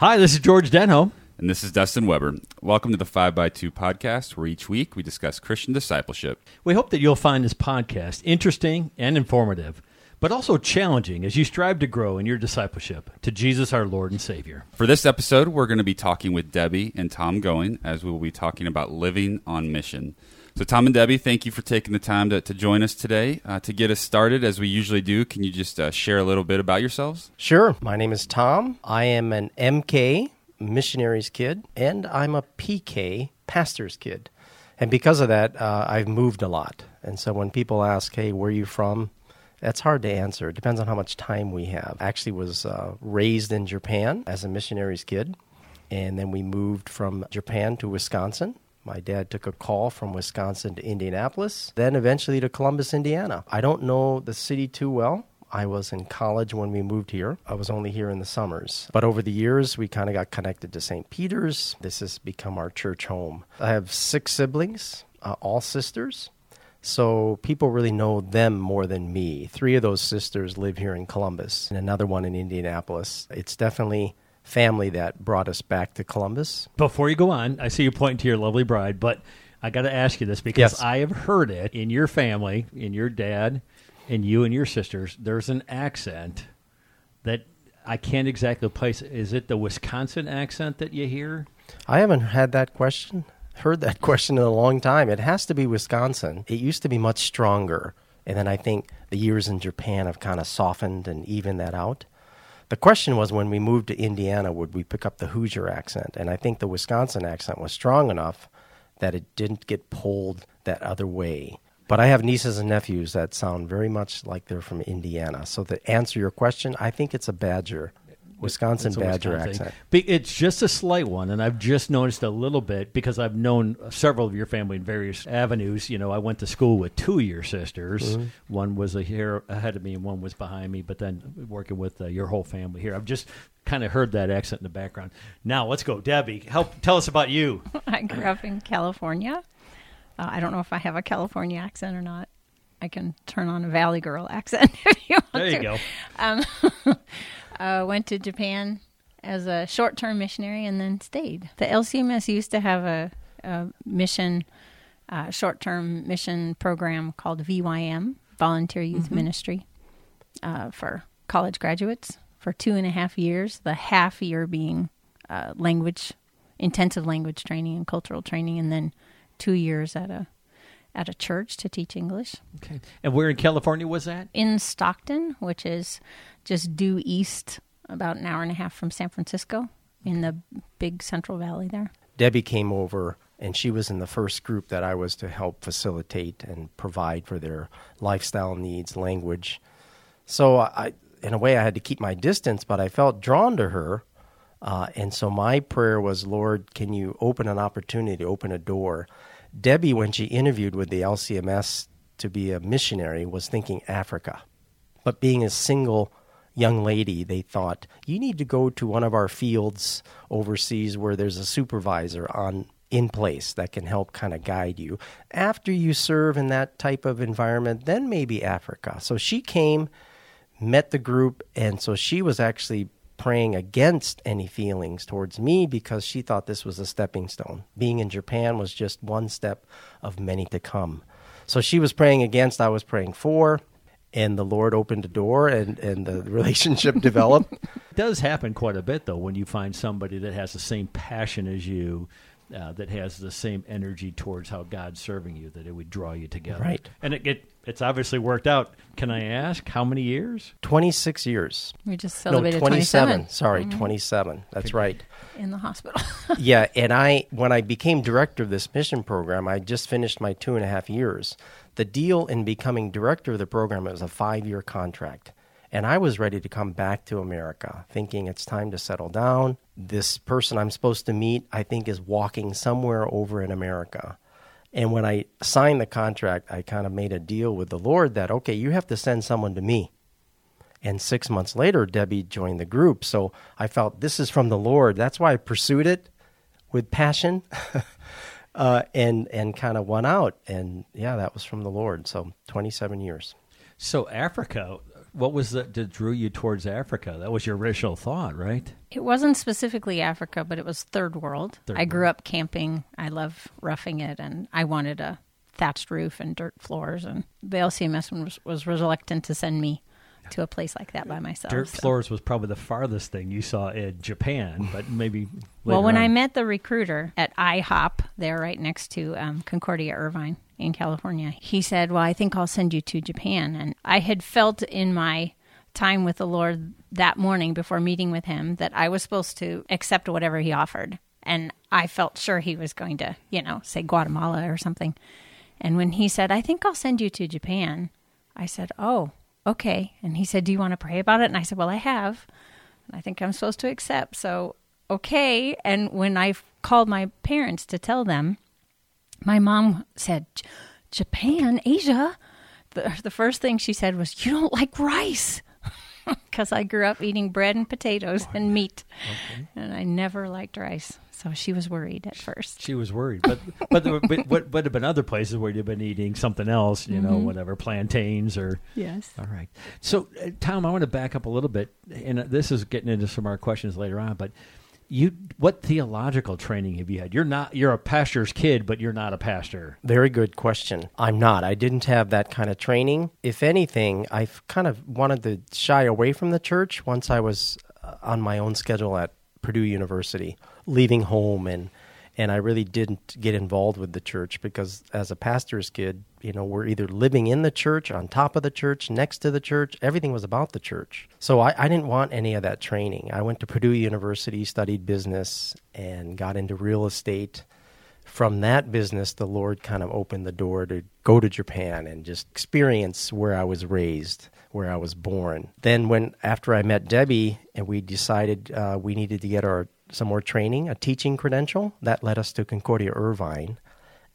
Hi, this is George Denholm. And this is Dustin Weber. Welcome to the 5x2 podcast, where each week we discuss Christian discipleship. We hope that you'll find this podcast interesting and informative, but also challenging as you strive to grow in your discipleship to Jesus, our Lord and Savior. For this episode, we're going to be talking with Debi and Tom Going as we will be talking about living on mission. So, Tom and Debi, thank you for taking the time to, to join us today. Uh, to get us started, as we usually do, can you just uh, share a little bit about yourselves? Sure. My name is Tom. I am an MK, missionary's kid, and I'm a PK, pastor's kid. And because of that, uh, I've moved a lot. And so when people ask, hey, where are you from? That's hard to answer. It depends on how much time we have. I actually was uh, raised in Japan as a missionary's kid. And then we moved from Japan to Wisconsin. My dad took a call from Wisconsin to Indianapolis, then eventually to Columbus, Indiana. I don't know the city too well. I was in college when we moved here. I was only here in the summers. But over the years, we kind of got connected to St. Peter's. This has become our church home. I have six siblings, uh, all sisters. So people really know them more than me. Three of those sisters live here in Columbus and another one in Indianapolis. It's definitely family that brought us back to Columbus. Before you go on, I see you pointing to your lovely bride, but I got to ask you this because Yes. I have heard it in your family, in your dad, and you and your sisters. There's an accent that I can't exactly place. Is it the Wisconsin accent that you hear? I haven't had that question, heard that question in a long time. It has to be Wisconsin. It used to be much stronger. And then I think the years in Japan have kind of softened and evened that out. The question was when we moved to Indiana, would we pick up the Hoosier accent? And I think the Wisconsin accent was strong enough that it didn't get pulled that other way. But I have nieces and nephews that sound very much like they're from Indiana. So to answer your question, I think it's a Badger, Wisconsin It's Badger Wisconsin. accent. Be- It's just a slight one, and I've just noticed a little bit because I've known several of your family in various avenues. You know, I went to school with two of your sisters. Mm-hmm. One was a here ahead of me, and one was behind me. But then working with uh, your whole family here, I've just kind of heard that accent in the background. Now let's go, Debi. Help tell us about you. I grew up in California. Uh, I don't know if I have a California accent or not. I can turn on a Valley Girl accent if you want There you to. go. Uh, went to Japan as a short-term missionary and then stayed. The LCMS used to have a, a mission, uh, short-term mission program called VYM, Volunteer Youth Ministry, uh, for college graduates for two and a half years. The half year being uh, language, intensive language training and cultural training, and then two years at a at a church to teach English Okay. And where in California was that? in Stockton, which is just due east, about an hour and a half from San Francisco, in the big Central Valley there. Debi came over and she was in the first group that I was to help facilitate and provide for their lifestyle needs, language. So I, in a way, I had to keep my distance, but I felt drawn to her. Uh, and so my prayer was, Lord, can you open an opportunity, open a door? Debi, when she interviewed with the LCMS to be a missionary, was thinking Africa. But being a single young lady, they thought, you need to go to one of our fields overseas where there's a supervisor on in place that can help kind of guide you. After you serve in that type of environment, then maybe Africa. So she came, met the group, and so she was actually praying against any feelings towards me because she thought this was a stepping stone. Being in Japan was just one step of many to come. So she was praying against, I was praying for, and the Lord opened a door and, and the relationship developed. It does happen quite a bit, though, when you find somebody that has the same passion as you, uh, that has the same energy towards how God's serving you, that it would draw you together. Right. And it, it it's obviously worked out. Can I ask how many years? 26 years. We just No, celebrated 27. 27, Sorry, mm-hmm. 27. That's right. in the hospital. yeah, and I when I became director of this mission program, I just finished my two and a half years. The deal in becoming director of the program it was a five year contract. And I was ready to come back to America, thinking it's time to settle down. This person I'm supposed to meet, I think, is walking somewhere over in America. And when I signed the contract, I kind of made a deal with the Lord that, okay, you have to send someone to me. And six months later, Debi joined the group. So I felt this is from the Lord. That's why I pursued it with passion uh, and, and kind of won out. And yeah, that was from the Lord. So 27 years. So Africa, What was that that drew you towards Africa? That was your original thought, right? It wasn't specifically Africa, but it was third world. Third I grew up camping. I love roughing it, and I wanted a thatched roof and dirt floors. And the LCMS was, was reluctant to send me to a place like that by myself. Dirt so- floors was probably the farthest thing you saw in Japan, but maybe. Well, when I met the recruiter at IHOP, there right next to um, Concordia Irvine in California, he said, Well, I think I'll send you to Japan. And I had felt in my time with the Lord that morning before meeting with him that I was supposed to accept whatever he offered. And I felt sure he was going to, you know, say Guatemala or something. And when he said, I think I'll send you to Japan, I said, Oh, okay. And he said, Do you want to pray about it? And I said, Well, I have. And I think I'm supposed to accept. So, okay. And when I called my parents to tell them, my mom said, Japan, Asia. The, the first thing she said was, You don't like rice. Because I grew up eating bread and potatoes and meat. And I never liked rice. So she was worried at first. She was worried, but but there but what would have been other places where you've been eating something else, you know, whatever plantains or. Yes. All right. So, uh, Tom, I want to back up a little bit, and uh, this is getting into some of our questions later on. But you, what theological training have you had? You're not. You're a pastor's kid, but you're not a pastor. Very good question. I'm not. I didn't have that kind of training. If anything, I've kind of wanted to shy away from the church once I was uh, on my own schedule at Purdue University, leaving home and and I really didn't get involved with the church because as a pastor's kid, you know, we're either living in the church, on top of the church, next to the church. Everything was about the church. So I, I didn't want any of that training. I went to Purdue University, studied business, and got into real estate from that business, the Lord kind of opened the door to go to Japan and just experience where I was raised, where I was born. Then, when after I met Debi and we decided uh, we needed to get our some more training, a teaching credential, that led us to Concordia Irvine.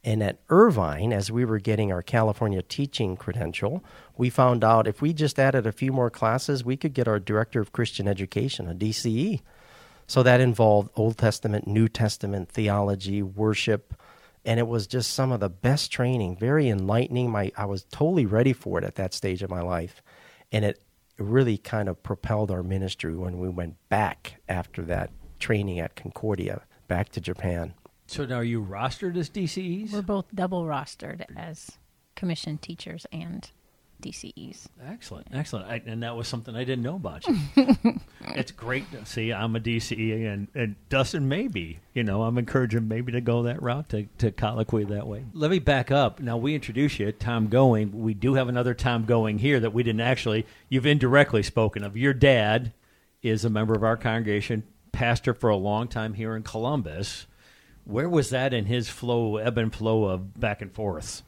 And at Irvine, as we were getting our California teaching credential, we found out if we just added a few more classes, we could get our Director of Christian Education, a DCE. So that involved Old Testament, New Testament theology, worship, and it was just some of the best training, very enlightening. My I was totally ready for it at that stage of my life, and it really kind of propelled our ministry when we went back after that training at Concordia, back to Japan. So now are you rostered as DCEs? We're both double rostered as commissioned teachers and DCEs. Excellent, excellent. I, and that was something I didn't know about you. it's great to see I'm a DCE, and, and Dustin maybe. You know, I'm encouraging maybe to go that route to, to colloquy that way. Let me back up. Now we introduce you, Tom Going. We do have another Tom Going here that we didn't actually. You've indirectly spoken of. Your dad is a member of our congregation, pastor for a long time here in Columbus. Where was that in his flow, ebb and flow of back and forth?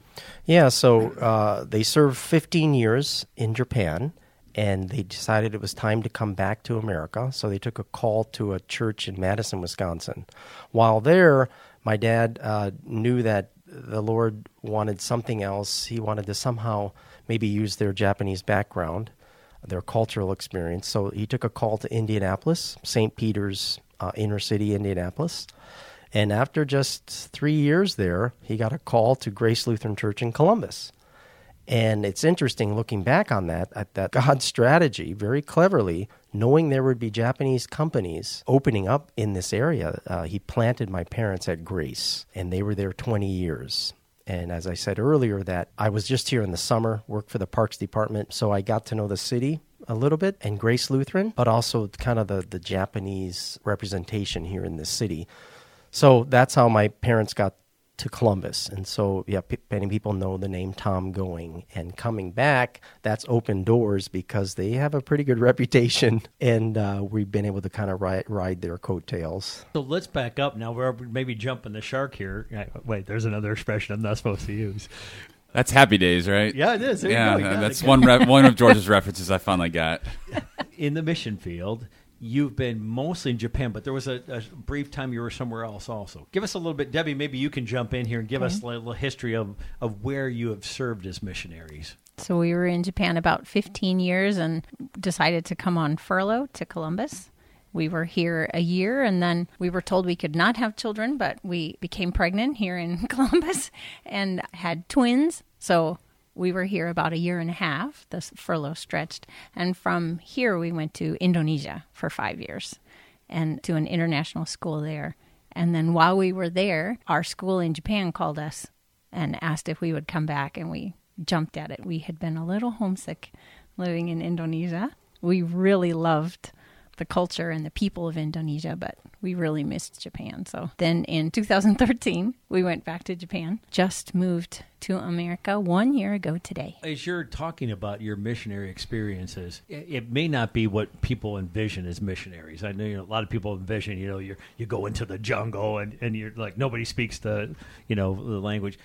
Yeah, so uh, they served 15 years in Japan, and they decided it was time to come back to America. So they took a call to a church in Madison, Wisconsin. While there, my dad uh, knew that the Lord wanted something else. He wanted to somehow maybe use their Japanese background, their cultural experience. So he took a call to Indianapolis, St. Peter's, uh, inner city Indianapolis. And after just three years there, he got a call to Grace Lutheran Church in Columbus. And it's interesting looking back on that, at that God's strategy, very cleverly, knowing there would be Japanese companies opening up in this area, uh, he planted my parents at Grace, and they were there 20 years. And as I said earlier, that I was just here in the summer, worked for the Parks Department, so I got to know the city a little bit and Grace Lutheran, but also kind of the, the Japanese representation here in this city. So that's how my parents got to Columbus. And so, yeah, p- many people know the name Tom Going. And coming back, that's open doors because they have a pretty good reputation. And uh, we've been able to kind of ride, ride their coattails. So let's back up now. We're maybe jumping the shark here. Wait, there's another expression I'm not supposed to use. That's Happy Days, right? Yeah, it is. There you yeah, go. You got it. that's one re- one of George's references I finally got. In the mission field, you've been mostly in Japan, but there was a, a brief time you were somewhere else also. Give us a little bit, Debi. Maybe you can jump in here and give us a little history of of where you have served as missionaries. So we were in Japan about 15 years and decided to come on furlough to Columbus. We were here a year and then we were told we could not have children, but we became pregnant here in Columbus and had twins. So we were here about a year and a half. The furlough stretched, and from here we went to Indonesia for five years, and to an international school there. And then while we were there, our school in Japan called us and asked if we would come back, and we jumped at it. We had been a little homesick living in Indonesia. We really loved the culture and the people of Indonesia, but we really missed Japan. So then in 2013, we went back to Japan. Just moved to America one year ago today. As you're talking about your missionary experiences, it, may not be what people envision as missionaries. I know, you know, a lot of people envision, you know, you you go into the jungle and, and you're like nobody speaks the, you know, the language.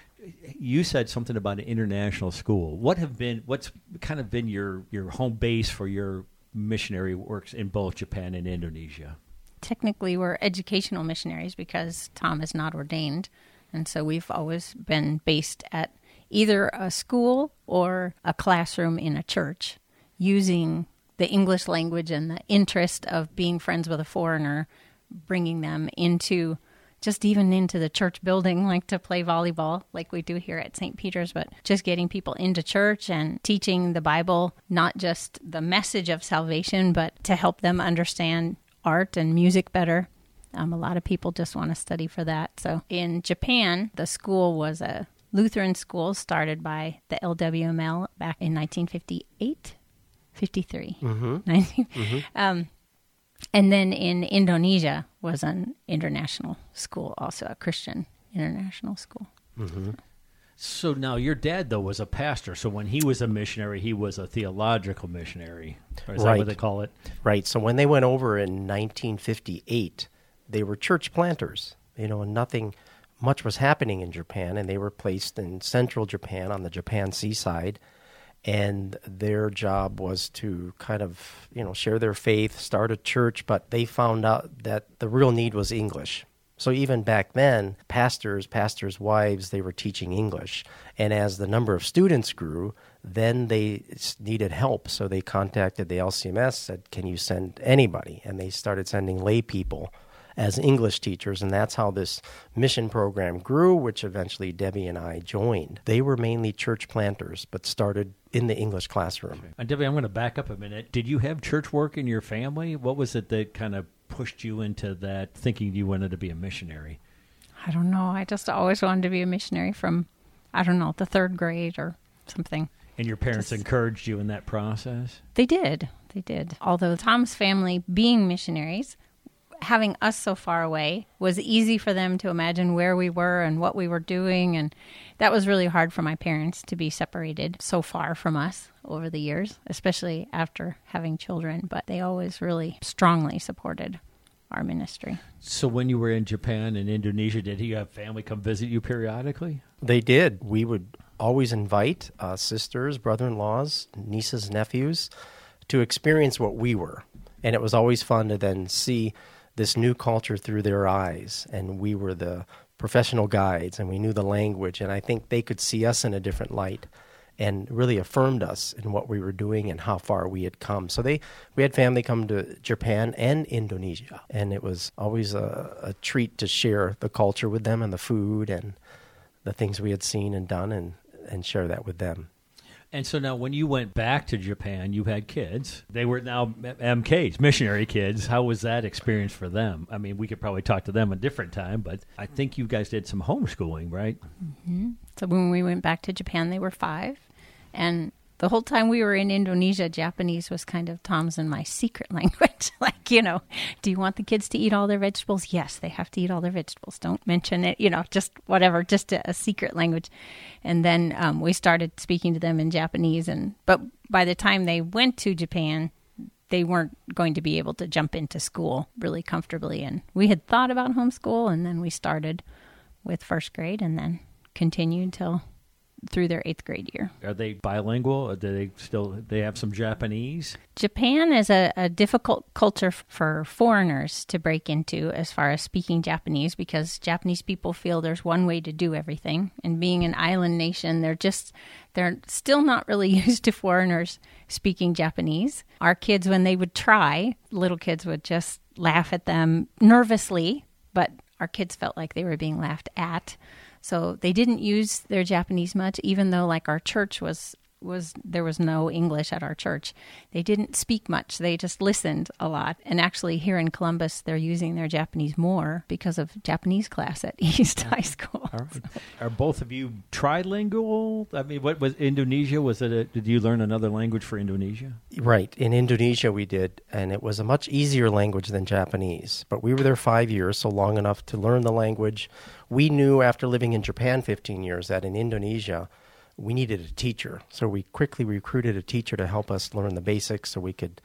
You said something about an international school. What have been what's kind of been your your home base for your missionary works in both Japan and Indonesia? Technically, we're educational missionaries because Tom is not ordained. And so we've always been based at either a school or a classroom in a church using the English language and the interest of being friends with a foreigner, bringing them into just even into the church building, like to play volleyball, like we do here at St. Peter's, but just getting people into church and teaching the Bible, not just the message of salvation, but to help them understand art and music better. Um, a lot of people just want to study for that. So in Japan, the school was a Lutheran school started by the LWML back in 1958, 53. Mm-hmm. 19 Um, and then in Indonesia was an international school, also a Christian international school. Mm-hmm. So now your dad though was a pastor. So when he was a missionary, he was a theological missionary. Or is that Right. what they call it? Right. So when they went over in 1958, they were church planters. You know, nothing much was happening in Japan, and they were placed in central Japan on the Japan seaside. And their job was to kind of, you know, share their faith, start a church, but they found out that the real need was English. So even back then, pastors, pastors' wives, they were teaching English. And as the number of students grew, then they needed help. So they contacted the LCMS, said, Can you send anybody? And they started sending lay people as English teachers. And that's how this mission program grew, which eventually Debi and I joined. They were mainly church planters, but started in the English classroom. And Debi, I'm going to back up a minute. Did you have church work in your family? What was it that kind of pushed you into that thinking you wanted to be a missionary? I don't know. I just always wanted to be a missionary from, I don't know, the third grade or something. And your parents Just- encouraged you in that process? They did. They did. Although Tom's family being missionaries, having us so far away was easy for them to imagine where we were and what we were doing. And that was really hard for my parents to be separated so far from us over the years, especially after having children. But they always really strongly supported our ministry. So when you were in Japan and Indonesia, did you have family come visit you periodically? They did. We would always invite uh, sisters, brother in laws, nieces, nephews to experience what we were. And it was always fun to then see this new culture through their eyes. And we were the professional guides and we knew the language. And I think they could see us in a different light and really affirmed us in what we were doing and how far we had come. So they we had family come to Japan and Indonesia, and it was always a, a treat to share the culture with them and the food and the things we had seen and done and and share that with them. And so now, when you went back to Japan, you had kids. They were now MKs, missionary kids. How was that experience for them? I mean, we could probably talk to them a different time, but I think you guys did some homeschooling, right? Mm-hmm. So when we went back to Japan, they were five. And the whole time we were in Indonesia, Japanese was kind of Tom's and my secret language. like, you know, do you want the kids to eat all their vegetables? Yes, they have to eat all their vegetables. Don't mention it, you know, just whatever, just a, a secret language. And then um, we started speaking to them in Japanese. And but by the time they went to Japan, they weren't going to be able to jump into school really comfortably. And we had thought about homeschool, and then we started with first grade, and then continued till through their eighth grade year. Are they bilingual? Do they still they have some Japanese? Japan is a, a difficult culture for foreigners to break into as far as speaking Japanese because Japanese people feel there's one way to do everything. And being an island nation, they're just, they're still not really used to foreigners speaking Japanese. Our kids, when they would try, little kids would just laugh at them nervously, but our kids felt like they were being laughed at. So they didn't use their Japanese much, even though like our church was was there was no English at our church. They didn't speak much. They just listened a lot. And actually here in Columbus they're using their Japanese more because of Japanese class at East High School. All right. Are both of you trilingual? I mean, what was Indonesia? Was it? A, did you learn another language for Indonesia? Right. In Indonesia, we did, and it was a much easier language than Japanese. But we were there five years, so long enough to learn the language. We knew after living in Japan 15 years that in Indonesia, we needed a teacher. So we quickly recruited a teacher to help us learn the basics so we could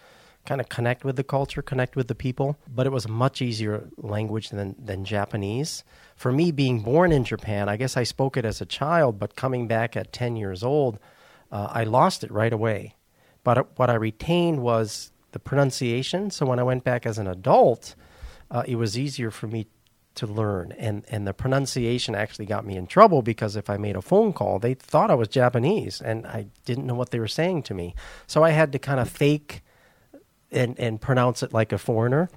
kind of connect with the culture, connect with the people. But it was a much easier language than, than Japanese. For me, being born in Japan, I guess I spoke it as a child, but coming back at 10 years old, uh, I lost it right away. But what I retained was the pronunciation. So when I went back as an adult, uh, it was easier for me to learn. And, and the pronunciation actually got me in trouble because if I made a phone call, they thought I was Japanese and I didn't know what they were saying to me. So I had to kind of fake and, and pronounce it like a foreigner.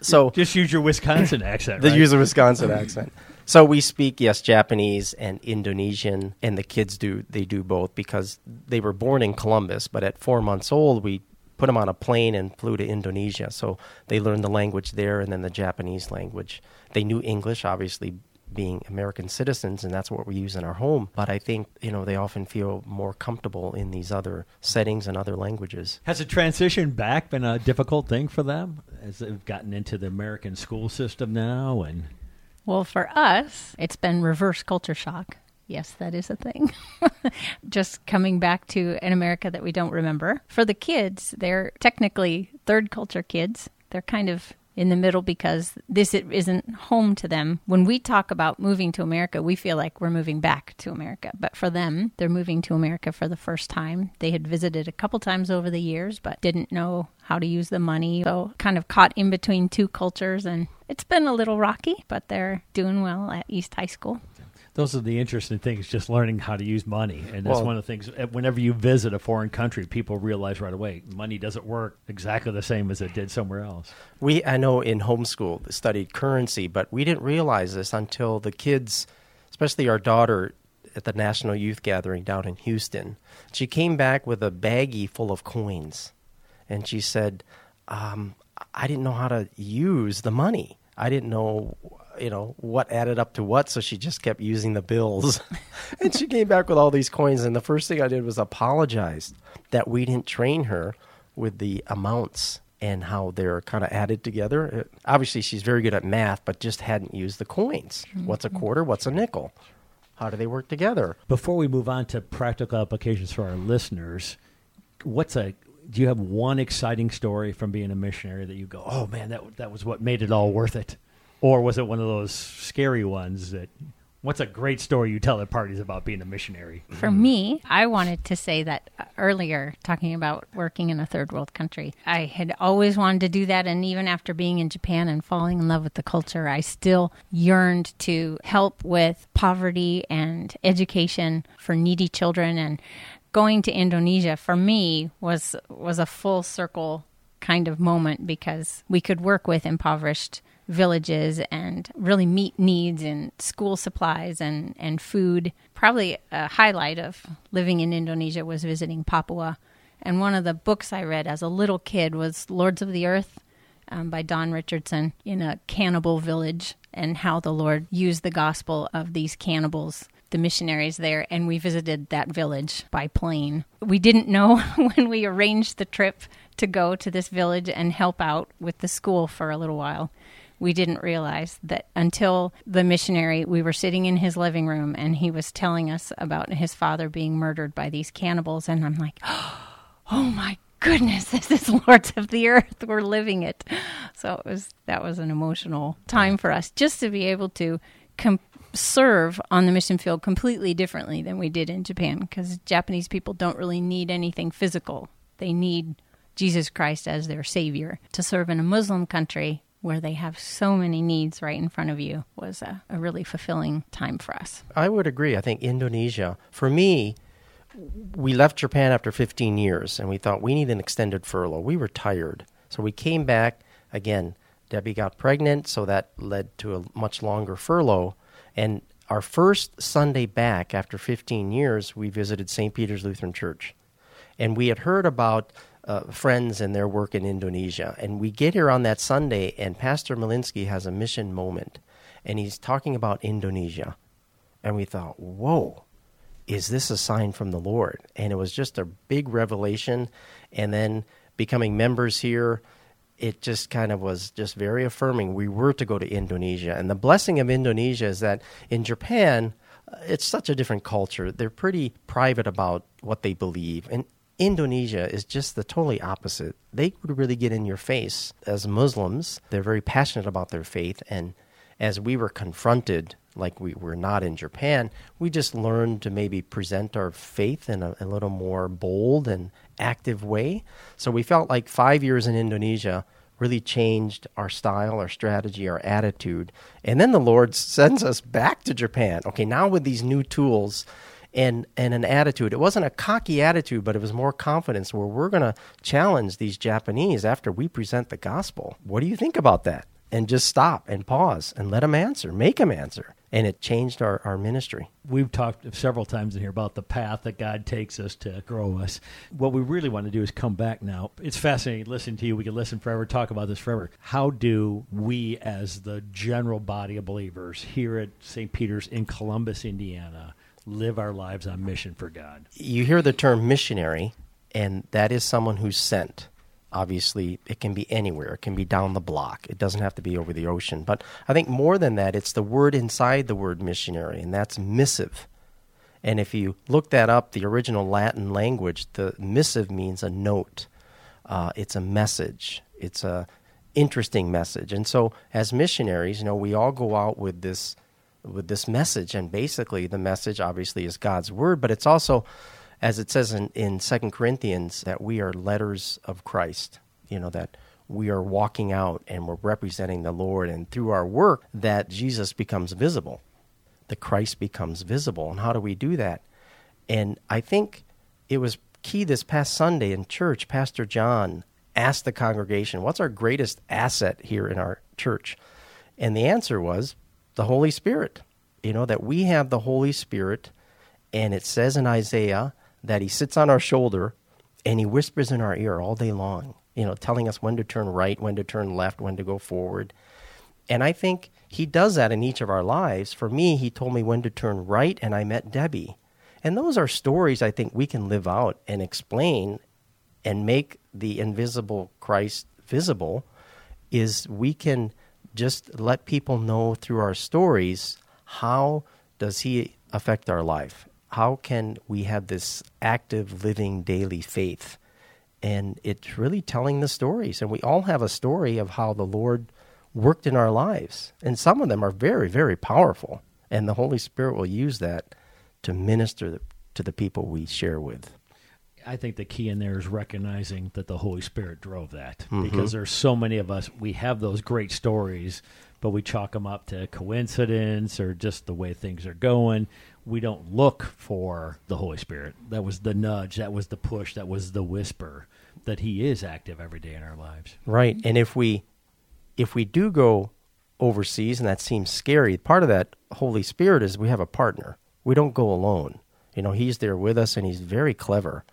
So just use your Wisconsin accent. Right? use a Wisconsin accent. So we speak yes Japanese and Indonesian, and the kids do they do both because they were born in Columbus, but at four months old we put them on a plane and flew to Indonesia. So they learned the language there and then the Japanese language. They knew English, obviously being American citizens, and that's what we use in our home. But I think, you know, they often feel more comfortable in these other settings and other languages. Has the transition back been a difficult thing for them as they've gotten into the American school system now? And well, for us, it's been reverse culture shock. Yes, that is a thing. Just coming back to an America that we don't remember. For the kids, they're technically third culture kids. They're kind of in the middle because this isn't home to them. When we talk about moving to America, we feel like we're moving back to America. But for them, they're moving to America for the first time. They had visited a couple times over the years, but didn't know how to use the money. So kind of caught in between two cultures and it's been a little rocky, but they're doing well at East High School those are the interesting things just learning how to use money. And that's well, one of the things uh, whenever you visit a foreign country people realize right away money doesn't work exactly the same as it did somewhere else. We i know in homeschool studied currency but we didn't realize this until the kids especially our daughter at the national youth gathering down in houston she came back with a baggie full of coins. And she said um, i didn't know how to use the money I didn't know you know what added up to what so she just kept using the bills. And she came back with all these coins and the first thing i did was apologize that we didn't train her with the amounts and how they're kind of added together. It, obviously she's very good at math but just hadn't used the coins. Mm-hmm. what's a quarter? What's a nickel? How do they work together? Before we move on to practical applications for our listeners what's a do you have one exciting story from being a missionary that you go oh man that that was what made it all worth it or was it one of those scary ones that What's a great story you tell at parties about being a missionary? For mm. me, I wanted to say that earlier, talking about working in a third world country. I had always wanted to do that. And even after being in Japan and falling in love with the culture, I still yearned to help with poverty and education for needy children. And going to Indonesia for me was, was a full circle kind of moment because we could work with impoverished villages and really meet needs in school supplies and, and food. Probably a highlight of living in Indonesia was visiting Papua. And one of the books I read as a little kid was Lords of the Earth um, by Don Richardson in a cannibal village and how the Lord used the gospel of these cannibals the missionaries there, and we visited that village by plane. We didn't know when we arranged the trip to go to this village and help out with the school for a little while we didn't realize that until the missionary, we were sitting in his living room and he was telling us about his father being murdered by these cannibals. And I'm like, oh my goodness, this is Lords of the Earth. We're living it. So it was that was an emotional time for us just to be able to com- serve on the mission field completely differently than we did in Japan because Japanese people don't really need anything physical. They need Jesus Christ as their savior. To serve in a Muslim country, where they have so many needs right in front of you was a, a really fulfilling time for us. I would agree. I think Indonesia, for me, we left Japan after 15 years and we thought we need an extended furlough. We were tired. So we came back. Again, Debi got pregnant, so that led to a much longer furlough. And our first Sunday back after 15 years, we visited St. Peter's Lutheran Church. And we had heard about uh, friends and their work in Indonesia. And we get here on that Sunday, and Pastor Malinsky has a mission moment. And he's talking about Indonesia. And we thought, whoa, is this a sign from the Lord? And it was just a big revelation. And then becoming members here, it just kind of was just very affirming. We were to go to Indonesia. And the blessing of Indonesia is that in Japan, uh, it's such a different culture. They're pretty private about what they believe. And Indonesia is just the totally opposite. They would really get in your face as Muslims. They're very passionate about their faith. And as we were confronted, like we were not in Japan, we just learned to maybe present our faith in a, a little more bold and active way. So we felt like five years in Indonesia really changed our style, our strategy, our attitude. And then the Lord sends us back to Japan. Okay, now with these new tools and and an attitude. It wasn't a cocky attitude, but it was more confidence where we're going to challenge these Japanese after we present the gospel. What do you think about that? And just stop and pause and let them answer, make them answer and it changed our, our ministry. We've talked several times in here about the path that God takes us to grow us. What we really want to do is come back now. It's fascinating listening to you. We could listen forever, talk about this forever. How do we, as the general body of believers here at St. Peter's in Columbus, Indiana, live our lives on mission for God? You hear the term missionary, and that is someone who's sent. Obviously, it can be anywhere. It can be down the block. It doesn't have to be over the ocean. But I think more than that, it's the word inside the word missionary, and that's missive. And if you look that up, the original Latin language, the missive means a note. Uh, it's a message. It's a interesting message. And so, as missionaries, you know, we all go out with this with this message, and basically, the message obviously is God's word, but it's also as it says in, in 2 Corinthians, that we are letters of Christ, you know, that we are walking out and we're representing the Lord, and through our work, that Jesus becomes visible, the Christ becomes visible. And how do we do that? And I think it was key this past Sunday in church, Pastor John asked the congregation, What's our greatest asset here in our church? And the answer was the Holy Spirit. You know, that we have the Holy Spirit, and it says in Isaiah that he sits on our shoulder and he whispers in our ear all day long, you know, telling us when to turn right, when to turn left, when to go forward. And I think he does that in each of our lives. For me, he told me when to turn right, and I met Debi. And those are stories I think we can live out and explain and make the invisible Christ visible is we can just let people know through our stories how does he affect our life how can we have this active, living, daily faith? And it's really telling the stories. And we all have a story of how the Lord worked in our lives. And some of them are very, very powerful. And the Holy Spirit will use that to minister to the people we share with. I think the key in there is recognizing that the Holy Spirit drove that mm-hmm. because there's so many of us, we have those great stories, but we chalk them up to coincidence or just the way things are going we don't look for the Holy Spirit. That was the nudge, that was the push, that was the whisper that he is active every day in our lives. Right. And if we if we do go overseas and that seems scary, part of that Holy Spirit is we have a partner. We don't go alone. You know, he's there with us and he's very clever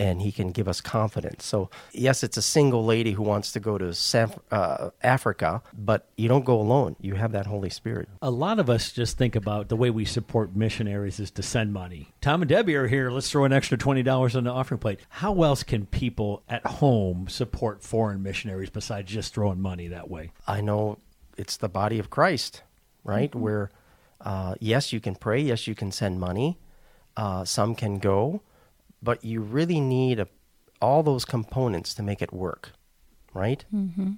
and he can give us confidence. So, yes, it's a single lady who wants to go to San, uh, Africa, but you don't go alone. You have that Holy Spirit. A lot of us just think about the way we support missionaries is to send money. Tom and Debi are here. Let's throw an extra $20 on the offering plate. How else can people at home support foreign missionaries besides just throwing money that way? I know it's the body of Christ, right? Mm-hmm. Where, uh, yes, you can pray. Yes, you can send money. Uh, some can go but you really need a, all those components to make it work, right? Mm-hmm.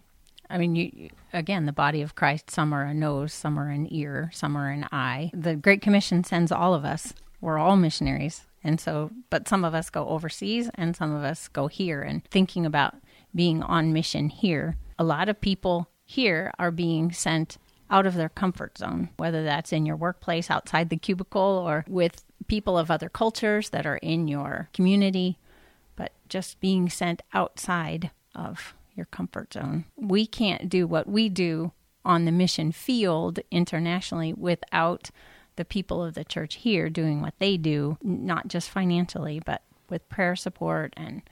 I mean, you again, the body of Christ. Some are a nose, some are an ear, some are an eye. The Great Commission sends all of us. We're all missionaries, and so, but some of us go overseas, and some of us go here. And thinking about being on mission here, a lot of people here are being sent out of their comfort zone, whether that's in your workplace, outside the cubicle, or with people of other cultures that are in your community, but just being sent outside of your comfort zone. We can't do what we do on the mission field internationally without the people of the church here doing what they do, not just financially, but with prayer support and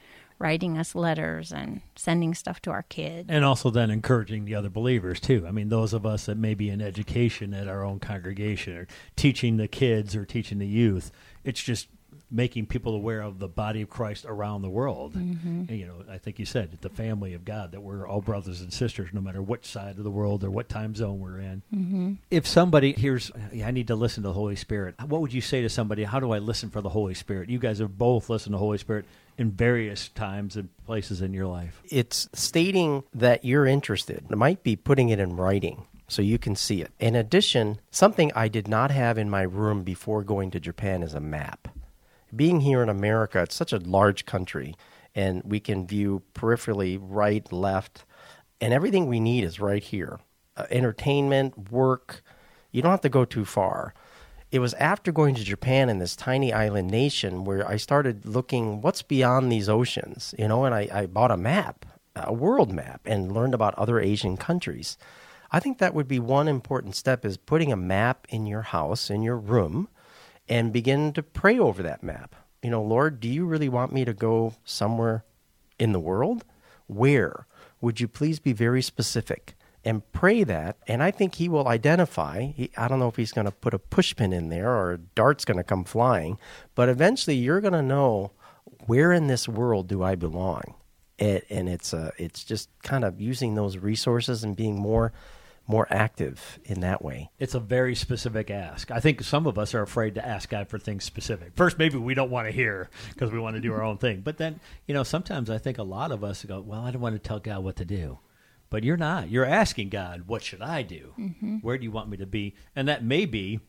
writing us letters and sending stuff to our kids. And also then encouraging the other believers too. I mean, those of us that may be in education at our own congregation or teaching the kids or teaching the youth, it's just making people aware of the body of Christ around the world. Mm-hmm. And, you know, I think you said the family of God that we're all brothers and sisters, no matter which side of the world or what time zone we're in. Mm-hmm. If somebody hears, I need to listen to the Holy Spirit, what would you say to somebody? How do I listen for the Holy Spirit? You guys have both listened to the Holy Spirit in various times and places in your life. It's stating that you're interested. It might be putting it in writing so you can see it. In addition, something I did not have in my room before going to Japan is a map. Being here in America, it's such a large country, and we can view peripherally right, left, and everything we need is right here. Uh, entertainment, work, you don't have to go too far. It was after going to Japan in this tiny island nation where I started looking what's beyond these oceans, you know, and I, I bought a map, a world map, and learned about other Asian countries. I think that would be one important step is putting a map in your house, in your room, and begin to pray over that map. You know, Lord, do you really want me to go somewhere in the world? Where? Would you please be very specific and pray that? And I think He will identify. He, I don't know if He's going to put a pushpin in there or a dart's going to come flying, but eventually you're going to know where in this world do I belong. And, and it's uh, it's just kind of using those resources and being more more active in that way. It's a very specific ask. I think some of us are afraid to ask God for things specific. First, maybe we don't want to hear because we want to do our own thing. But then, you know, sometimes I think a lot of us go, well, I don't want to tell God what to do. But you're not. You're asking God, what should I do? Mm-hmm. Where do you want me to be? And that may be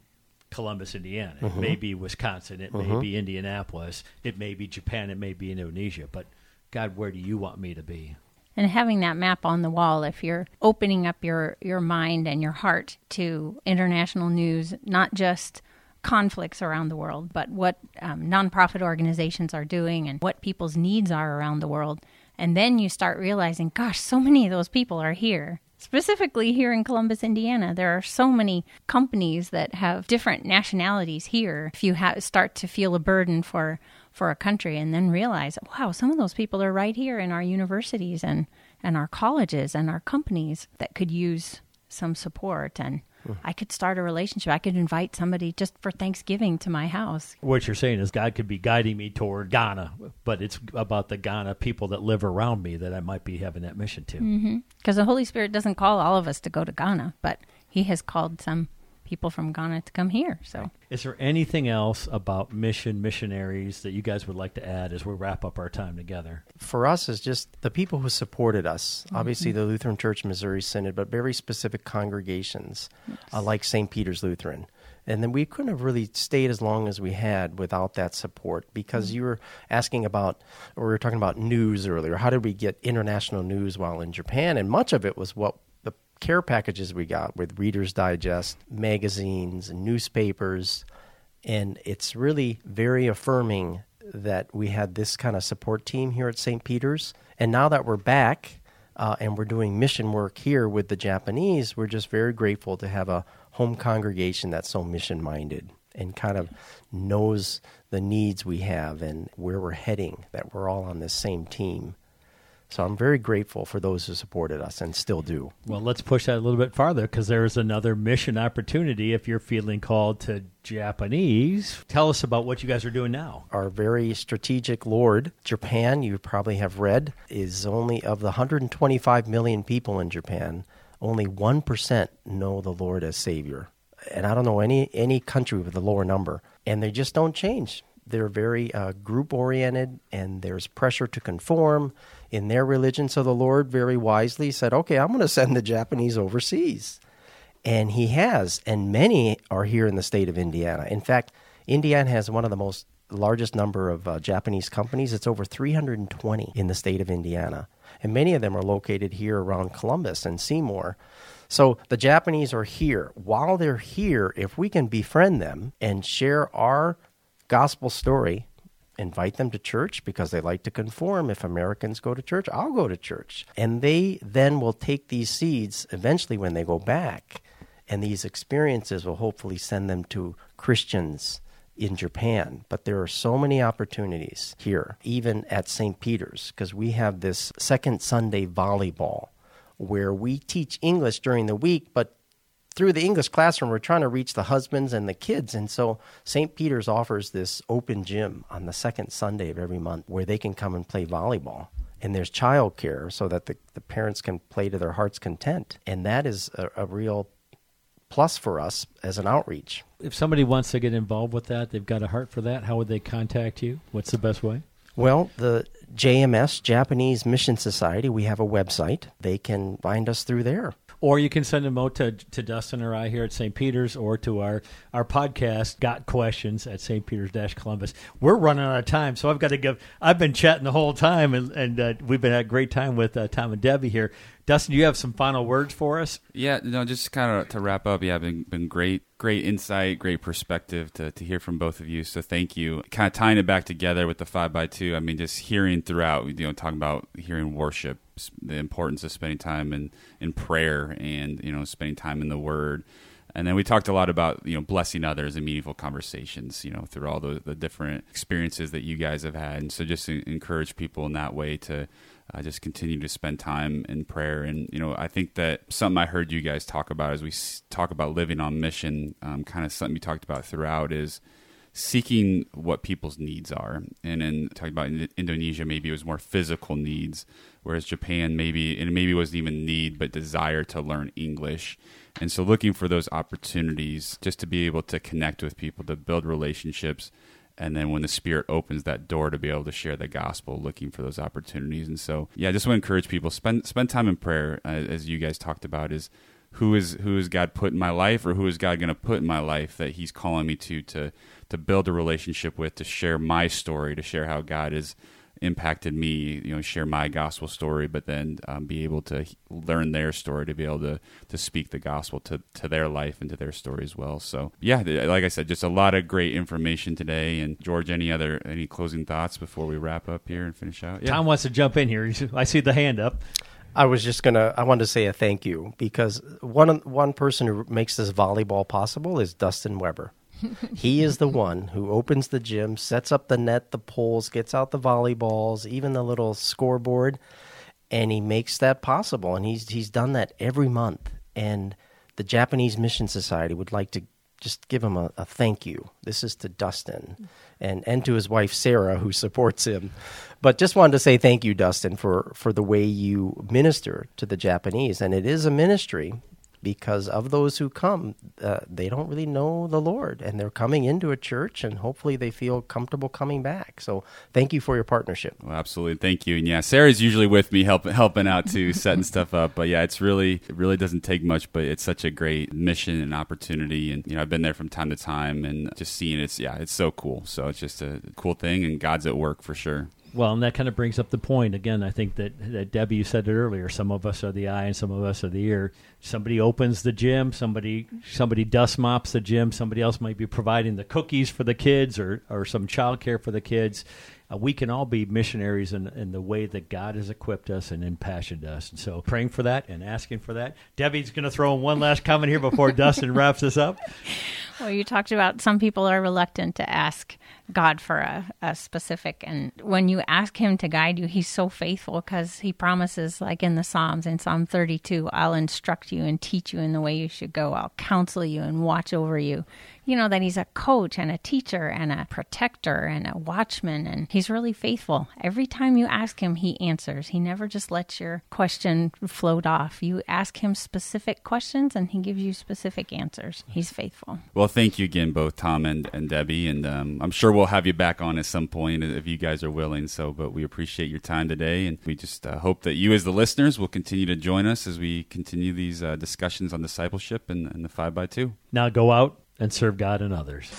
Columbus, Indiana. It may be Wisconsin. It may be Indianapolis. It may be Japan. It may be Indonesia. But God, where do you want me to be? and having that map on the wall if you're opening up your your mind and your heart to international news not just conflicts around the world but what um, nonprofit organizations are doing and what people's needs are around the world and then you start realizing gosh so many of those people are here specifically here in Columbus, Indiana, there are so many companies that have different nationalities here. If you ha- start to feel a burden for for a country, and then realize, wow, some of those people are right here in our universities and and our colleges and our companies that could use some support and. Hmm. I could start a relationship. I could invite somebody just for Thanksgiving to my house. What you're saying is God could be guiding me toward Ghana, but it's about the Ghana people that live around me that I might be having that mission to. Mm-hmm. Because the Holy Spirit doesn't call all of us to go to Ghana, but He has called some people from Ghana to come here. So Is there anything else about mission missionaries that you guys would like to add as we wrap up our time together? for us is just the people who supported us. Obviously, the Lutheran Church Missouri Synod, but very specific congregations uh, like St. Peter's Lutheran. And then we couldn't have really stayed as long as we had without that support because you were asking about, or we were talking about news earlier. How did we get international news while in Japan? And much of it was what the care packages we got with Reader's Digest, magazines, and newspapers. And it's really very affirming that we had this kind of support team here at St. Peter's. And now that we're back uh, and we're doing mission work here with the Japanese, we're just very grateful to have a home congregation that's so mission minded and kind of knows the needs we have and where we're heading, that we're all on the same team. So I'm very grateful for those who supported us and still do. Well, let's push that a little bit farther because there's another mission opportunity if you're feeling called to Japanese. Tell us about what you guys are doing now. our very strategic lord, Japan, you probably have read, is only of the 125 million people in Japan, only 1% know the Lord as Savior. And I don't know any, any country with a lower number. And they just don't change. They're very uh, group oriented, and there's pressure to conform in their religion. So the Lord very wisely said, Okay, I'm going to send the Japanese overseas. And he has, and many are here in the state of Indiana. In fact, Indiana has one of the most largest number of uh, Japanese companies. It's over 320 in the state of Indiana. And many of them are located here around Columbus and Seymour. So the Japanese are here. While they're here, if we can befriend them and share our gospel story, invite them to church because they like to conform. If Americans go to church, I'll go to church. And they then will take these seeds eventually when they go back And these experiences will hopefully send them to Christians in Japan. But there are so many opportunities here, even at St. Peter's, because we have this second Sunday volleyball where we teach English during the week, but through the English classroom, we're trying to reach the husbands and the kids. And so St. Peter's offers this open gym on the second Sunday of every month where they can come and play volleyball. And there's childcare so that the, the parents can play to their heart's content. And that is a, a real plus for us as an outreach. If somebody wants to get involved with that, they've got a heart for that, how would they contact you? What's the best way? Well, the JMS, Japanese Mission Society, we have a website. They can find us through there. Or you can send them out to, to Dustin or I here at St. Peter's or to our, our podcast, Got Questions at St. Peter's Columbus. We're running out of time, so I've got to give. I've been chatting the whole time, and, and uh, we've been at a great time with uh, Tom and Debi here. Dustin, do you have some final words for us? Yeah, no, just kind of to wrap up. Yeah, been been great, great insight, great perspective to, to hear from both of you. So thank you. Kind of tying it back together with the five by two. I mean, just hearing throughout, you know, talking about hearing worship, the importance of spending time in in prayer, and you know, spending time in the Word. And then we talked a lot about you know blessing others and meaningful conversations, you know, through all the, the different experiences that you guys have had. And so just encourage people in that way to uh, just continue to spend time in prayer. And, you know, I think that something I heard you guys talk about as we talk about living on mission, um, kind of something you talked about throughout is seeking what people's needs are. And in talking about in Indonesia, maybe it was more physical needs, whereas Japan maybe, and maybe wasn't even need, but desire to learn English. And so looking for those opportunities just to be able to connect with people, to build relationships and then when the spirit opens that door to be able to share the gospel looking for those opportunities and so yeah i just want to encourage people spend spend time in prayer uh, as you guys talked about is who is who is god put in my life or who is god going to put in my life that he's calling me to to to build a relationship with to share my story to share how god has impacted me, you know, share my gospel story, but then um, be able to learn their story to be able to to speak the gospel to to their life and to their story as well. So yeah, like I said, just a lot of great information today. And George, any other any closing thoughts before we wrap up here and finish out? Yeah. Tom wants to jump in here. I see the hand up. I was just gonna. I wanted to say a thank you because one one person who makes this volleyball possible is Dustin Weber he is the one who opens the gym, sets up the net, the poles, gets out the volleyballs, even the little scoreboard, and he makes that possible. And he's he's done that every month. And the Japanese Mission Society would like to just give him a, a thank you. This is to Dustin and and to his wife Sarah who supports him. But just wanted to say thank you, Dustin, for for the way you minister to the Japanese. And it is a ministry because of those who come, uh, they don't really know the Lord, and they're coming into a church, and hopefully they feel comfortable coming back. So, thank you for your partnership. Well, absolutely, thank you. And yeah, Sarah's usually with me, helping helping out too, setting stuff up. But yeah, it's really it really doesn't take much, but it's such a great mission and opportunity. And you know, I've been there from time to time, and just seeing it's yeah, it's so cool. So it's just a cool thing, and God's at work for sure. Well, and that kind of brings up the point again. I think that, that Debi, said it earlier. Some of us are the eye, and some of us are the ear. Somebody opens the gym. Somebody somebody dust mops the gym. Somebody else might be providing the cookies for the kids, or or some childcare for the kids. Uh, we can all be missionaries in, in the way that God has equipped us and impassioned us. And so, praying for that and asking for that. Debi's going to throw in one last comment here before Dustin wraps this up. Well, you talked about some people are reluctant to ask God for a, a specific. And when you ask Him to guide you, He's so faithful because He promises, like in the Psalms, in Psalm 32, I'll instruct you and teach you in the way you should go. I'll counsel you and watch over you you know, that he's a coach and a teacher and a protector and a watchman, and he's really faithful. Every time you ask him, he answers. He never just lets your question float off. You ask him specific questions, and he gives you specific answers. He's faithful. Well, thank you again, both Tom and, and Debi, and um, I'm sure we'll have you back on at some point if you guys are willing. So, but we appreciate your time today, and we just uh, hope that you, as the listeners, will continue to join us as we continue these uh, discussions on discipleship and, and the five by two. Now go out and serve God and others.